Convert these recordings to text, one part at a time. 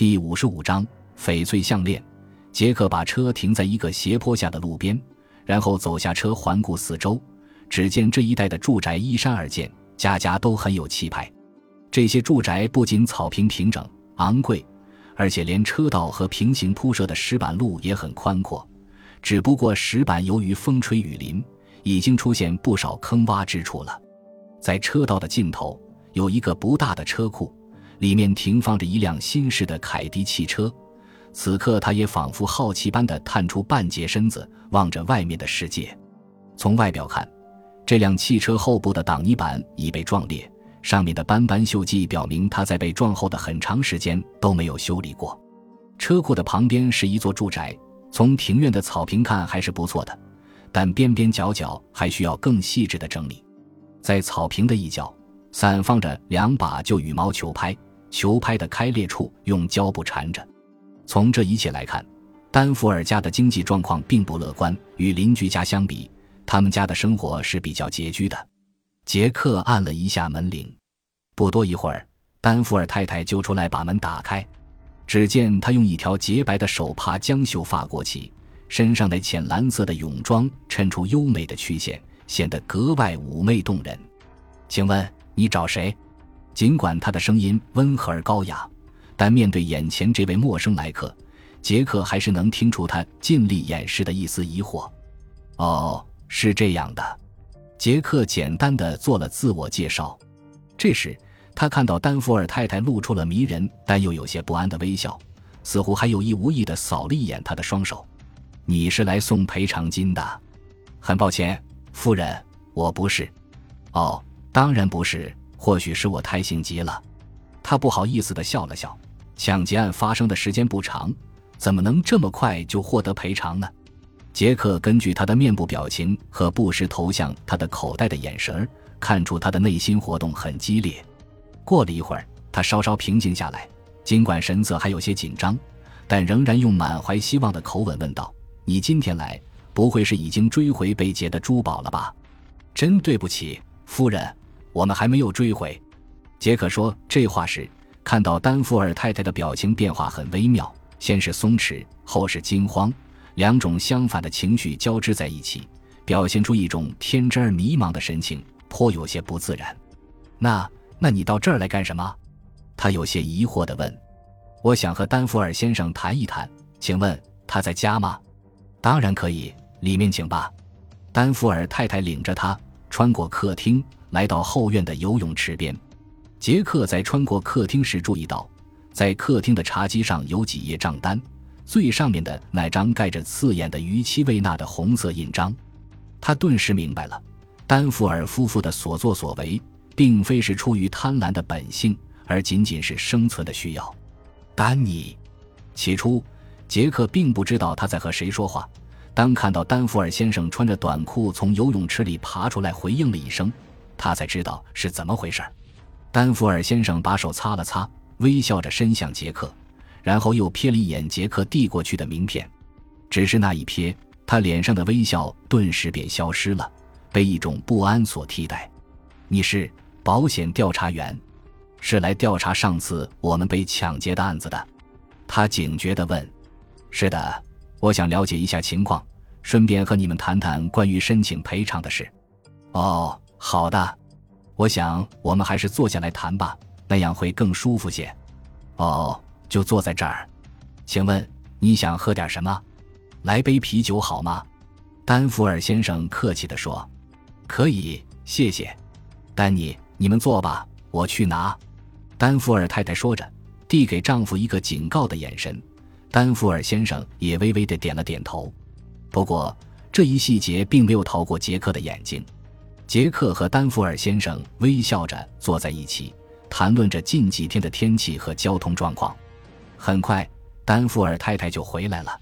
第五十五章翡翠项链。杰克把车停在一个斜坡下的路边，然后走下车，环顾四周。只见这一带的住宅依山而建，家家都很有气派。这些住宅不仅草坪平整、昂贵，而且连车道和平行铺设的石板路也很宽阔。只不过石板由于风吹雨淋，已经出现不少坑洼之处了。在车道的尽头有一个不大的车库，里面停放着一辆新式的凯迪汽车。此刻，他也仿佛好奇般地探出半截身子，望着外面的世界。从外表看，这辆汽车后部的挡泥板已被撞裂，上面的斑斑锈迹表明它在被撞后的很长时间都没有修理过。车库的旁边是一座住宅，从庭院的草坪看还是不错的，但边边角角还需要更细致的整理。在草坪的一角，散放着两把旧羽毛球拍，球拍的开裂处用胶布缠着。从这一切来看，丹福尔家的经济状况并不乐观。与邻居家相比，他们家的生活是比较拮据的。杰克按了一下门铃，不多一会儿，丹福尔太太就出来把门打开。只见她用一条洁白的手帕将秀发裹起，身上的浅蓝色的泳装衬出优美的曲线，显得格外妩媚动人。请问你找谁？尽管他的声音温和而高雅。但面对眼前这位陌生来客，杰克还是能听出他尽力掩饰的一丝疑惑。哦，是这样的，杰克简单的做了自我介绍。这时，他看到丹佛尔太太露出了迷人但又有些不安的微笑，似乎还有意无意的扫了一眼他的双手。你是来送赔偿金的？很抱歉，夫人，我不是。哦，当然不是。或许是我太性急了。他不好意思的笑了笑。抢劫案发生的时间不长，怎么能这么快就获得赔偿呢？杰克根据他的面部表情和不时投向他的口袋的眼神看出他的内心活动很激烈。过了一会儿，他稍稍平静下来，尽管神色还有些紧张，但仍然用满怀希望的口吻问道：“你今天来，不会是已经追回被劫的珠宝了吧？”“真对不起，夫人，我们还没有追回。”杰克说这话时。看到丹福尔太太的表情变化很微妙，先是松弛，后是惊慌，两种相反的情绪交织在一起，表现出一种天真而迷茫的神情，颇有些不自然。那，那你到这儿来干什么？他有些疑惑地问。我想和丹福尔先生谈一谈，请问他在家吗？当然可以，里面请吧。丹福尔太太领着他穿过客厅，来到后院的游泳池边。杰克在穿过客厅时注意到，在客厅的茶几上有几页账单，最上面的那张盖着刺眼的逾期未纳的红色印章。他顿时明白了，丹福尔夫妇的所作所为，并非是出于贪婪的本性，而仅仅是生存的需要。丹尼，起初，杰克并不知道他在和谁说话。当看到丹福尔先生穿着短裤从游泳池里爬出来，回应了一声，他才知道是怎么回事。丹福尔先生把手擦了擦，微笑着伸向杰克，然后又瞥了一眼杰克递过去的名片。只是那一瞥，他脸上的微笑顿时便消失了，被一种不安所替代。你是保险调查员，是来调查上次我们被抢劫的案子的？他警觉地问。是的，我想了解一下情况，顺便和你们谈谈关于申请赔偿的事。哦，好的。我想，我们还是坐下来谈吧，那样会更舒服些。哦，就坐在这儿。请问你想喝点什么？来杯啤酒好吗？丹福尔先生客气地说。可以，谢谢。丹尼，你们坐吧，我去拿。丹福尔太太说着，递给丈夫一个警告的眼神。丹福尔先生也微微的点了点头。不过，这一细节并没有逃过杰克的眼睛。杰克和丹福尔先生微笑着坐在一起，谈论着近几天的天气和交通状况。很快，丹福尔太太就回来了。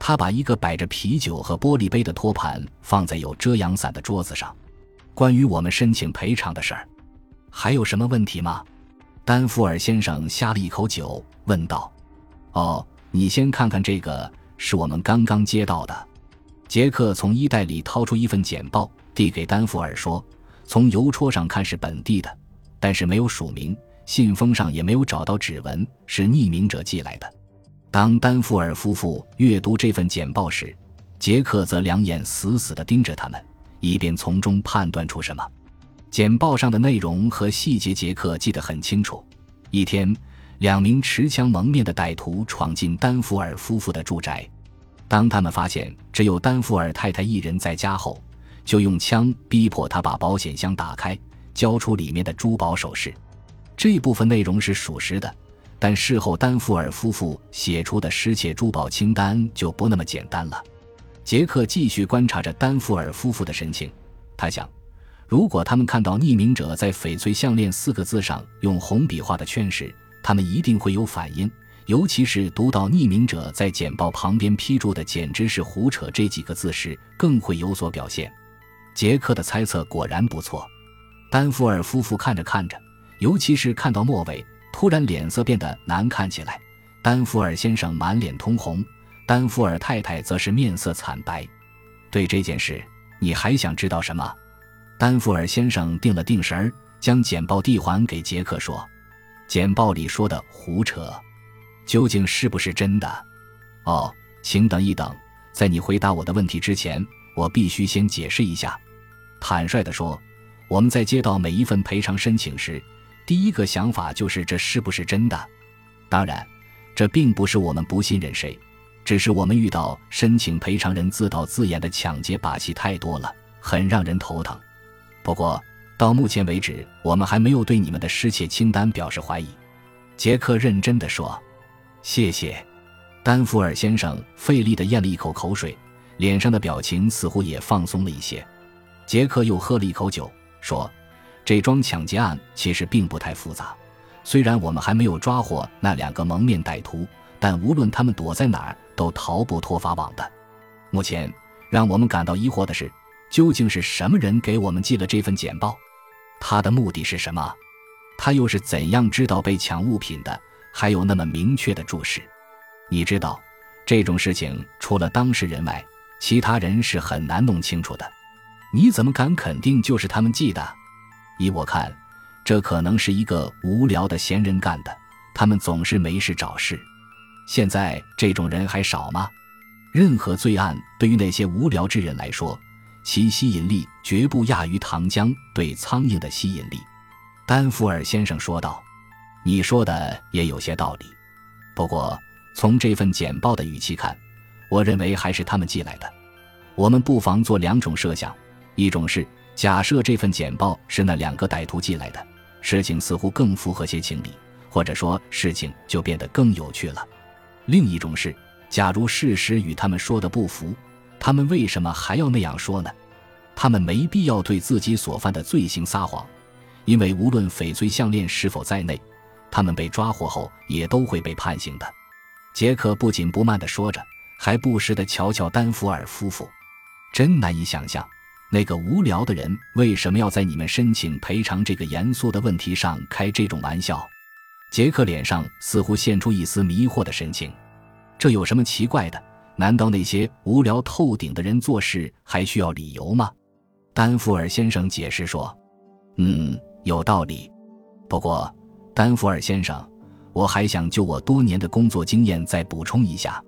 她把一个摆着啤酒和玻璃杯的托盘放在有遮阳伞的桌子上。关于我们申请赔偿的事儿，还有什么问题吗？丹福尔先生呷了一口酒，问道。“哦，你先看看这个，是我们刚刚接到的。”杰克从衣袋里掏出一份简报。递给丹福尔说：“从邮戳上看是本地的，但是没有署名，信封上也没有找到指纹，是匿名者寄来的。当丹富尔夫妇阅读这份简报时，杰克则两眼死死地盯着他们，以便从中判断出什么。简报上的内容和细节，杰克记得很清楚。一天，两名持枪蒙面的歹徒闯进丹福尔夫妇的住宅。当他们发现只有丹福尔太太一人在家后，就用枪逼迫他把保险箱打开，交出里面的珠宝首饰。这部分内容是属实的，但事后丹福尔夫妇写出的失窃珠宝清单就不那么简单了。杰克继续观察着丹福尔夫妇的神情，他想。如果他们看到匿名者在“翡翠项链”四个字上用红笔画的圈时，他们一定会有反应。尤其是读到匿名者在简报旁边批注的“简直是胡扯”这几个字时，更会有所表现。杰克的猜测果然不错。丹福尔夫妇看着看着，尤其是看到末尾，突然脸色变得难看起来。丹福尔先生满脸通红，丹福尔太太则是面色惨白。对这件事，你还想知道什么？丹福尔先生定了定神儿，将简报递还给杰克，说：“简报里说的胡扯，究竟是不是真的？”哦，请等一等，在你回答我的问题之前，我必须先解释一下。坦率地说，我们在接到每一份赔偿申请时，第一个想法就是这是不是真的。当然，这并不是我们不信任谁，只是我们遇到申请赔偿人自导自演的抢劫把戏太多了，很让人头疼。不过，到目前为止，我们还没有对你们的失窃清单表示怀疑。”杰克认真地说。“谢谢。”丹福尔先生费力地咽了一口口水，脸上的表情似乎也放松了一些。杰克又喝了一口酒，说：“这桩抢劫案其实并不太复杂。虽然我们还没有抓获那两个蒙面歹徒，但无论他们躲在哪儿，都逃不脱法网的。目前，让我们感到疑惑的是。”究竟是什么人给我们寄了这份简报？他的目的是什么？他又是怎样知道被抢物品的？还有那么明确的注释？你知道，这种事情除了当事人外，其他人是很难弄清楚的。你怎么敢肯定就是他们寄的？依我看，这可能是一个无聊的闲人干的。他们总是没事找事。现在这种人还少吗？任何罪案对于那些无聊之人来说。其吸引力绝不亚于糖浆对苍蝇的吸引力，丹福尔先生说道：“你说的也有些道理，不过从这份简报的语气看，我认为还是他们寄来的。我们不妨做两种设想：一种是假设这份简报是那两个歹徒寄来的，事情似乎更符合些情理，或者说事情就变得更有趣了；另一种是，假如事实与他们说的不符。”他们为什么还要那样说呢？他们没必要对自己所犯的罪行撒谎，因为无论翡翠项链是否在内，他们被抓获后也都会被判刑的。杰克不紧不慢地说着，还不时地瞧瞧丹福尔夫妇。真难以想象，那个无聊的人为什么要在你们申请赔偿这个严肃的问题上开这种玩笑。杰克脸上似乎现出一丝迷惑的神情。这有什么奇怪的？难道那些无聊透顶的人做事还需要理由吗？丹福尔先生解释说：“嗯，有道理。不过，丹福尔先生，我还想就我多年的工作经验再补充一下。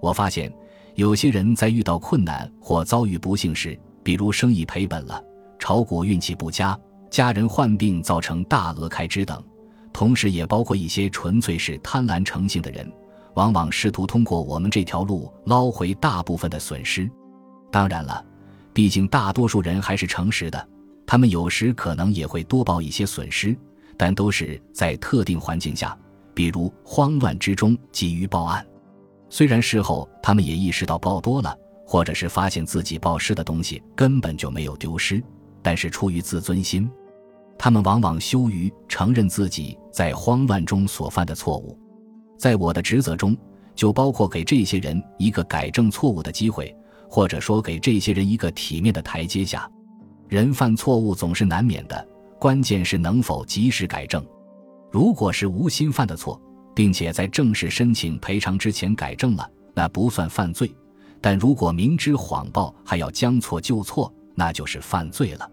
我发现，有些人在遇到困难或遭遇不幸时，比如生意赔本了、炒股运气不佳、家人患病造成大额开支等，同时也包括一些纯粹是贪婪成性的人。”往往试图通过我们这条路捞回大部分的损失。当然了，毕竟大多数人还是诚实的，他们有时可能也会多报一些损失，但都是在特定环境下，比如慌乱之中急于报案。虽然事后他们也意识到报多了，或者是发现自己报失的东西根本就没有丢失，但是出于自尊心，他们往往羞于承认自己在慌乱中所犯的错误。在我的职责中，就包括给这些人一个改正错误的机会，或者说给这些人一个体面的台阶下。人犯错误总是难免的，关键是能否及时改正。如果是无心犯的错，并且在正式申请赔偿之前改正了，那不算犯罪；但如果明知谎报还要将错就错，那就是犯罪了。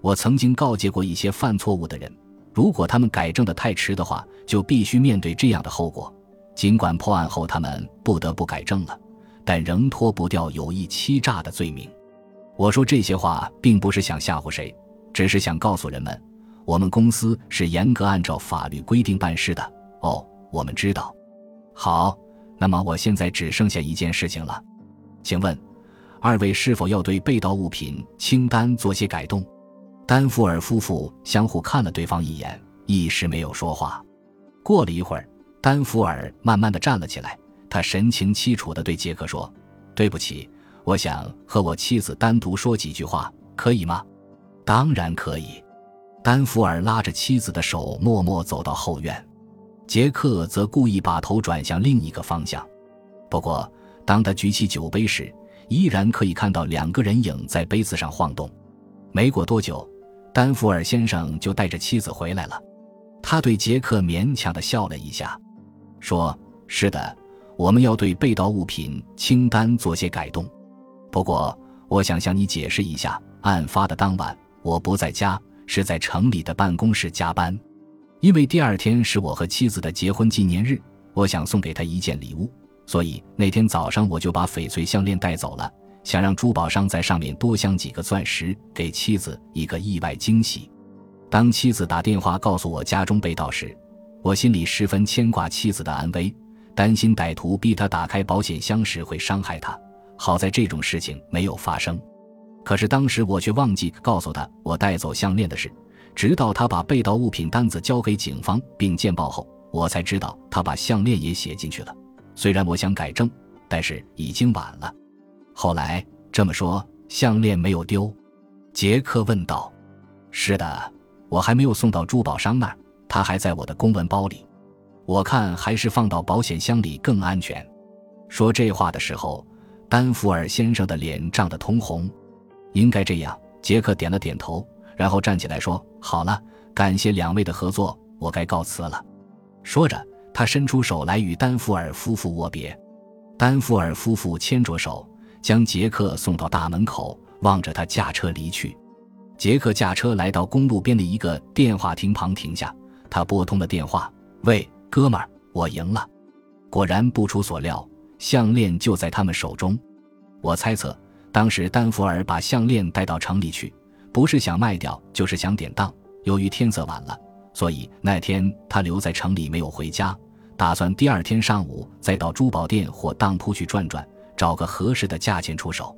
我曾经告诫过一些犯错误的人，如果他们改正的太迟的话，就必须面对这样的后果。尽管破案后他们不得不改正了，但仍脱不掉有意欺诈的罪名。我说这些话并不是想吓唬谁，只是想告诉人们，我们公司是严格按照法律规定办事的。哦，我们知道。好，那么我现在只剩下一件事情了，请问，二位是否要对被盗物品清单做些改动？丹福尔夫妇相互看了对方一眼，一时没有说话。过了一会儿，丹福尔慢慢的站了起来，他神情凄楚的对杰克说：“对不起。”我想和我妻子单独说几句话，可以吗？当然可以。丹福尔拉着妻子的手，默默走到后院。杰克则故意把头转向另一个方向。不过，当他举起酒杯时，依然可以看到两个人影在杯子上晃动。没过多久，丹福尔先生就带着妻子回来了。他对杰克勉强的笑了一下，说：“是的，我们要对被盗物品清单做些改动。”不过，我想向你解释一下，案发的当晚我不在家，是在城里的办公室加班，因为第二天是我和妻子的结婚纪念日，我想送给她一件礼物，所以那天早上我就把翡翠项链带走了，想让珠宝商在上面多镶几个钻石，给妻子一个意外惊喜。当妻子打电话告诉我家中被盗时，我心里十分牵挂妻子的安危，担心歹徒逼她打开保险箱时会伤害她。好在这种事情没有发生，可是当时我却忘记告诉她我带走项链的事。直到他把被盗物品单子交给警方并见报后，我才知道他把项链也写进去了。虽然我想改正，但是已经晚了。后来这么说，项链没有丢？杰克问道。是的，我还没有送到珠宝商那儿，它还在我的公文包里。我看还是放到保险箱里更安全。说这话的时候。丹福尔先生的脸涨得通红，应该这样。杰克点了点头，然后站起来说：“好了，感谢两位的合作，我该告辞了。”说着，他伸出手来与丹福尔夫妇握别。丹福尔夫妇牵着手，将杰克送到大门口，望着他驾车离去。杰克驾车来到公路边的一个电话亭旁停下，他拨通了电话：“喂，哥们儿，我赢了。”果然不出所料。项链就在他们手中，我猜测，当时丹福尔把项链带到城里去，不是想卖掉，就是想典当。由于天色晚了，所以那天他留在城里没有回家，打算第二天上午再到珠宝店或当铺去转转，找个合适的价钱出手。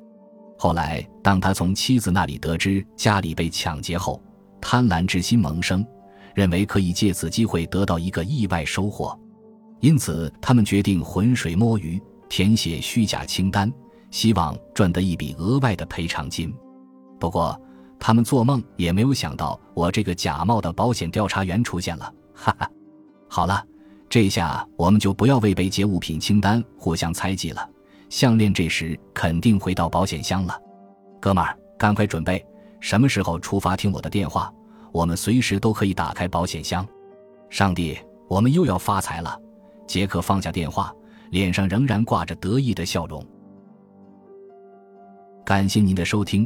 后来，当他从妻子那里得知家里被抢劫后，贪婪之心萌生，认为可以借此机会得到一个意外收获，因此他们决定浑水摸鱼。填写虚假清单，希望赚得一笔额外的赔偿金。不过，他们做梦也没有想到，我这个假冒的保险调查员出现了。哈哈，好了，这下我们就不要为被劫物品清单互相猜忌了。项链这时肯定回到保险箱了。哥们儿，赶快准备，什么时候出发？听我的电话，我们随时都可以打开保险箱。上帝，我们又要发财了！杰克放下电话。脸上仍然挂着得意的笑容。感谢您的收听，